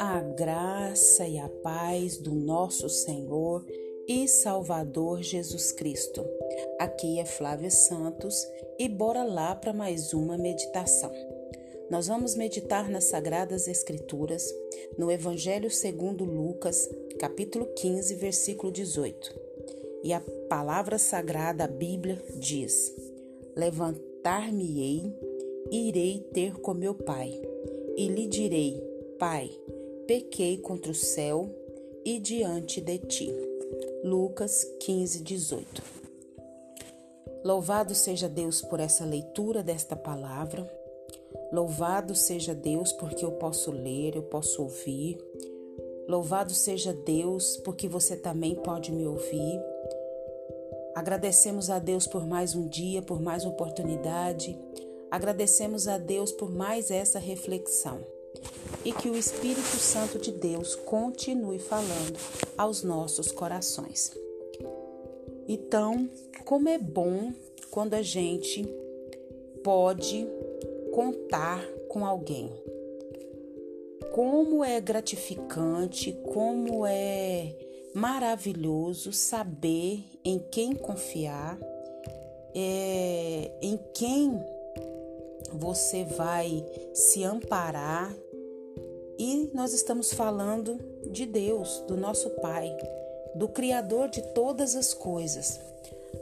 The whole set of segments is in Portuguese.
A graça e a paz do nosso Senhor e Salvador Jesus Cristo. Aqui é Flávia Santos e bora lá para mais uma meditação. Nós vamos meditar nas Sagradas Escrituras, no Evangelho segundo Lucas, capítulo 15, versículo 18. E a palavra sagrada, a Bíblia, diz: Levantar-me-ei, irei ter com meu pai, e lhe direi: Pai, pequei contra o céu e diante de ti. Lucas 15, 18. Louvado seja Deus por essa leitura desta palavra. Louvado seja Deus porque eu posso ler, eu posso ouvir. Louvado seja Deus porque você também pode me ouvir. Agradecemos a Deus por mais um dia, por mais uma oportunidade. Agradecemos a Deus por mais essa reflexão. E que o Espírito Santo de Deus continue falando aos nossos corações. Então, como é bom quando a gente pode contar com alguém. Como é gratificante, como é maravilhoso saber em quem confiar, é, em quem você vai se amparar. E nós estamos falando de Deus, do nosso Pai, do Criador de todas as coisas,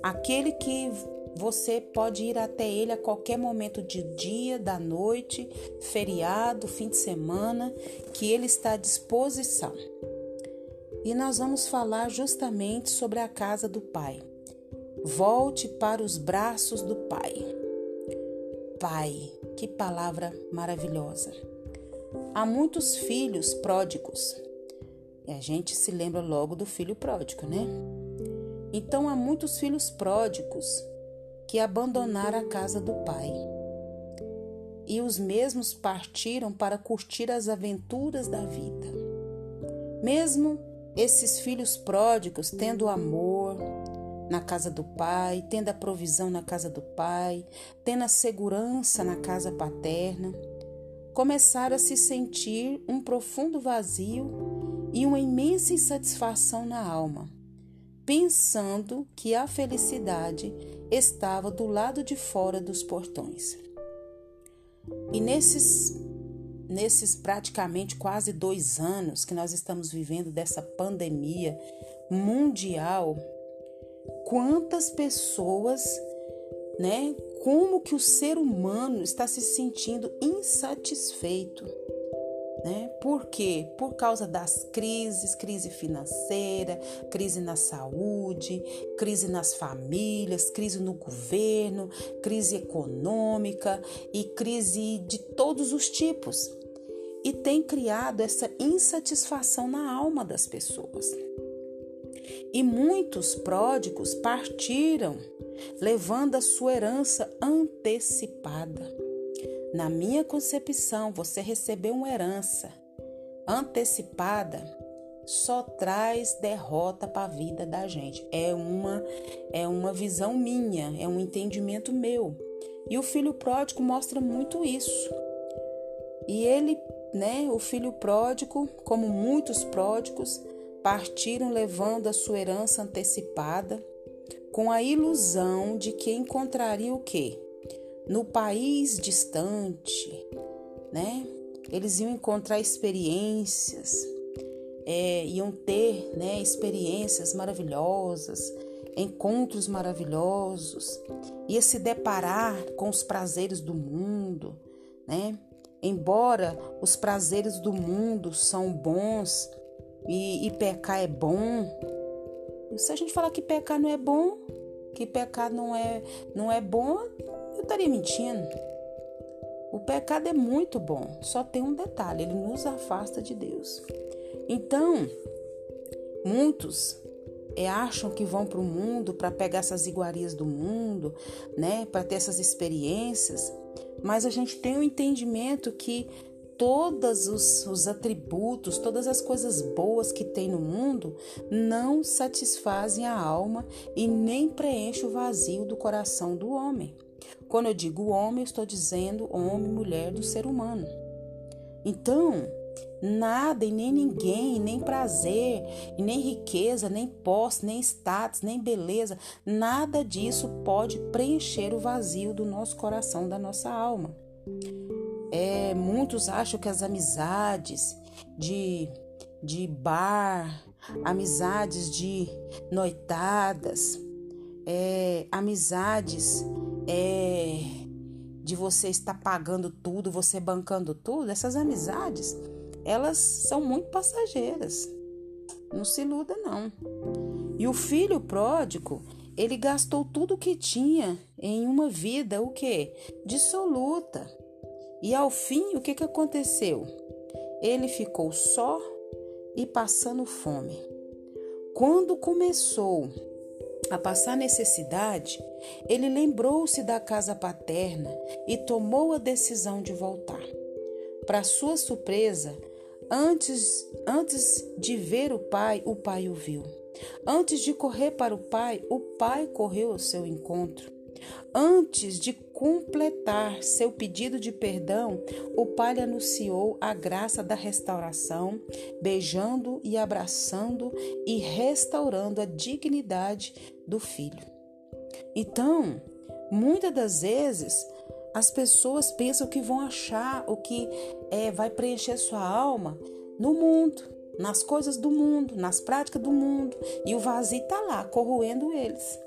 aquele que você pode ir até ele a qualquer momento do dia, da noite, feriado, fim de semana, que ele está à disposição e nós vamos falar justamente sobre a casa do Pai. Volte para os braços do Pai. Pai, que palavra maravilhosa. Há muitos filhos pródigos. E a gente se lembra logo do filho pródigo, né? Então há muitos filhos pródigos que abandonaram a casa do pai. E os mesmos partiram para curtir as aventuras da vida. Mesmo esses filhos pródigos tendo amor na casa do pai, tendo a provisão na casa do pai, tendo a segurança na casa paterna, começaram a se sentir um profundo vazio e uma imensa insatisfação na alma, pensando que a felicidade estava do lado de fora dos portões. E nesses nesses praticamente quase dois anos que nós estamos vivendo dessa pandemia mundial, quantas pessoas, né? Como que o ser humano está se sentindo insatisfeito? Né? Por quê? Por causa das crises, crise financeira, crise na saúde, crise nas famílias, crise no governo, crise econômica e crise de todos os tipos. E tem criado essa insatisfação na alma das pessoas. E muitos pródigos partiram, levando a sua herança antecipada. Na minha concepção, você receber uma herança antecipada só traz derrota para a vida da gente. É uma é uma visão minha, é um entendimento meu. E o filho pródigo mostra muito isso. E ele, né, o filho pródigo, como muitos pródigos, partiram levando a sua herança antecipada com a ilusão de que encontraria o quê? no país distante, né? Eles iam encontrar experiências, é, iam ter né, experiências maravilhosas, encontros maravilhosos, ia se deparar com os prazeres do mundo, né? Embora os prazeres do mundo são bons e, e pecar é bom, se a gente falar que pecar não é bom, que pecar não é, não é bom, estaria mentindo. O pecado é muito bom, só tem um detalhe: ele nos afasta de Deus. Então, muitos é, acham que vão para o mundo para pegar essas iguarias do mundo, né, para ter essas experiências, mas a gente tem o um entendimento que todos os, os atributos, todas as coisas boas que tem no mundo não satisfazem a alma e nem preenche o vazio do coração do homem. Quando eu digo homem, eu estou dizendo homem, mulher do ser humano. Então, nada e nem ninguém, nem prazer, nem riqueza, nem posse, nem status, nem beleza, nada disso pode preencher o vazio do nosso coração, da nossa alma. É, muitos acham que as amizades de, de bar, amizades de noitadas, é, amizades é, de você estar pagando tudo, você bancando tudo, essas amizades, elas são muito passageiras. Não se iluda, não. E o filho pródigo, ele gastou tudo o que tinha em uma vida, o que? Dissoluta. E ao fim, o que, que aconteceu? Ele ficou só e passando fome. Quando começou a passar necessidade, ele lembrou-se da casa paterna e tomou a decisão de voltar. Para sua surpresa, antes, antes de ver o pai, o pai o viu. Antes de correr para o pai, o pai correu ao seu encontro. Antes de completar seu pedido de perdão, o pai anunciou a graça da restauração, beijando e abraçando e restaurando a dignidade do filho. Então, muitas das vezes, as pessoas pensam que vão achar o que é, vai preencher sua alma no mundo, nas coisas do mundo, nas práticas do mundo, e o vazio está lá, corroendo eles.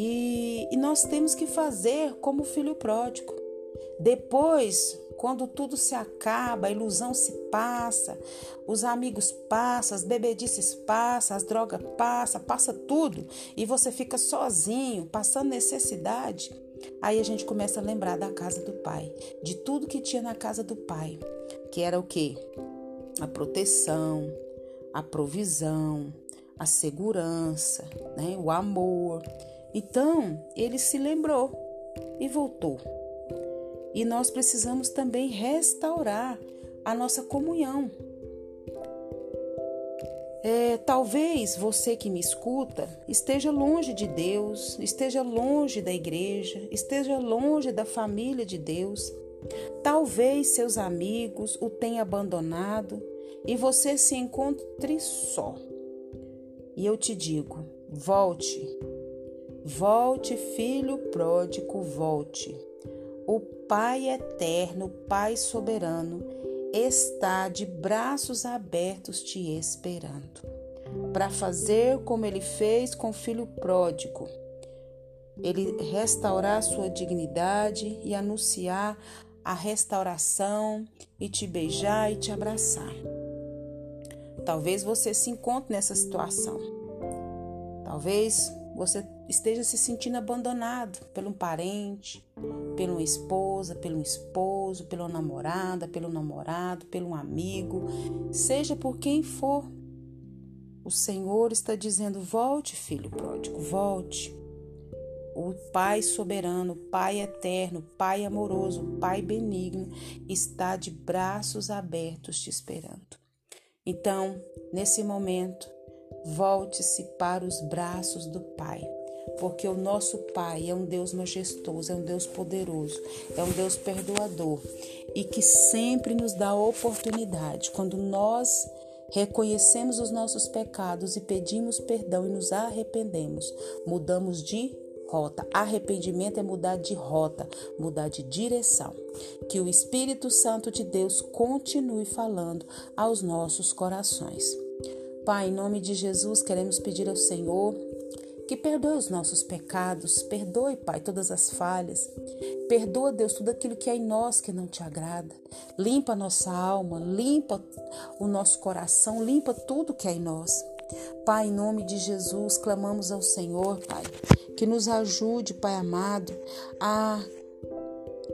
E, e nós temos que fazer como o filho pródigo. Depois, quando tudo se acaba, a ilusão se passa, os amigos passam, as bebedices passam, as drogas passam, passa tudo e você fica sozinho, passando necessidade. Aí a gente começa a lembrar da casa do pai, de tudo que tinha na casa do pai, que era o quê? A proteção, a provisão, a segurança, né? o amor. Então ele se lembrou e voltou. E nós precisamos também restaurar a nossa comunhão. É, talvez você que me escuta esteja longe de Deus, esteja longe da igreja, esteja longe da família de Deus. Talvez seus amigos o tenham abandonado e você se encontre só. E eu te digo: volte, Volte, filho pródigo, volte. O Pai eterno, Pai soberano, está de braços abertos te esperando, para fazer como ele fez com o filho pródigo. Ele restaurar sua dignidade e anunciar a restauração e te beijar e te abraçar. Talvez você se encontre nessa situação. Talvez você esteja se sentindo abandonado por um parente, pela esposa, pelo esposo, pela namorada, pelo namorado, pelo amigo, seja por quem for. O Senhor está dizendo: volte, filho pródigo, volte. O Pai soberano, Pai eterno, Pai amoroso, Pai benigno está de braços abertos te esperando. Então, nesse momento, volte-se para os braços do Pai porque o nosso Pai é um Deus majestoso, é um Deus poderoso, é um Deus perdoador e que sempre nos dá oportunidade quando nós reconhecemos os nossos pecados e pedimos perdão e nos arrependemos, mudamos de rota. Arrependimento é mudar de rota, mudar de direção. Que o Espírito Santo de Deus continue falando aos nossos corações. Pai, em nome de Jesus, queremos pedir ao Senhor que perdoe os nossos pecados, perdoe, Pai, todas as falhas. Perdoa, Deus, tudo aquilo que é em nós que não te agrada. Limpa a nossa alma, limpa o nosso coração, limpa tudo que é em nós. Pai, em nome de Jesus, clamamos ao Senhor, Pai, que nos ajude, Pai amado, a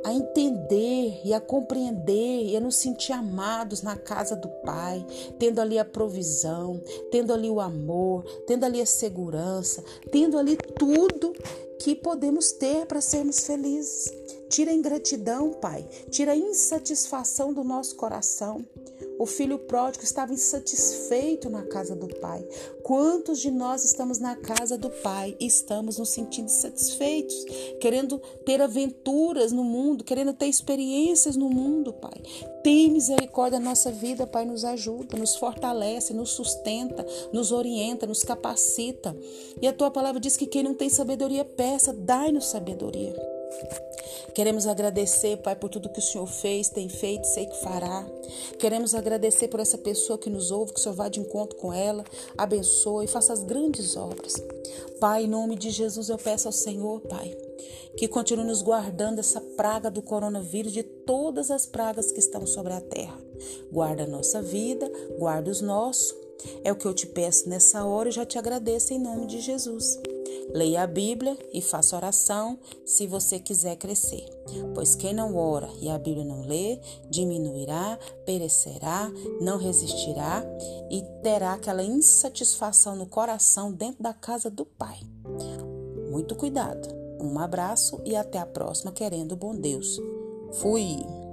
a entender e a compreender e a nos sentir amados na casa do Pai, tendo ali a provisão, tendo ali o amor, tendo ali a segurança, tendo ali tudo que podemos ter para sermos felizes. Tira a ingratidão, Pai, tira a insatisfação do nosso coração. O filho pródigo estava insatisfeito na casa do pai. Quantos de nós estamos na casa do pai e estamos nos sentindo satisfeitos, querendo ter aventuras no mundo, querendo ter experiências no mundo, pai? Tem misericórdia da nossa vida, pai, nos ajuda, nos fortalece, nos sustenta, nos orienta, nos capacita. E a tua palavra diz que quem não tem sabedoria, peça, dai-nos sabedoria. Queremos agradecer, Pai, por tudo que o Senhor fez, tem feito, sei que fará. Queremos agradecer por essa pessoa que nos ouve, que o Senhor vá de encontro com ela, abençoe e faça as grandes obras. Pai, em nome de Jesus, eu peço ao Senhor, Pai, que continue nos guardando essa praga do coronavírus, de todas as pragas que estão sobre a terra. Guarda a nossa vida, guarda os nossos. É o que eu te peço nessa hora e já te agradeço em nome de Jesus. Leia a Bíblia e faça oração se você quiser crescer. Pois quem não ora e a Bíblia não lê, diminuirá, perecerá, não resistirá e terá aquela insatisfação no coração dentro da casa do Pai. Muito cuidado. Um abraço e até a próxima, querendo bom Deus. Fui!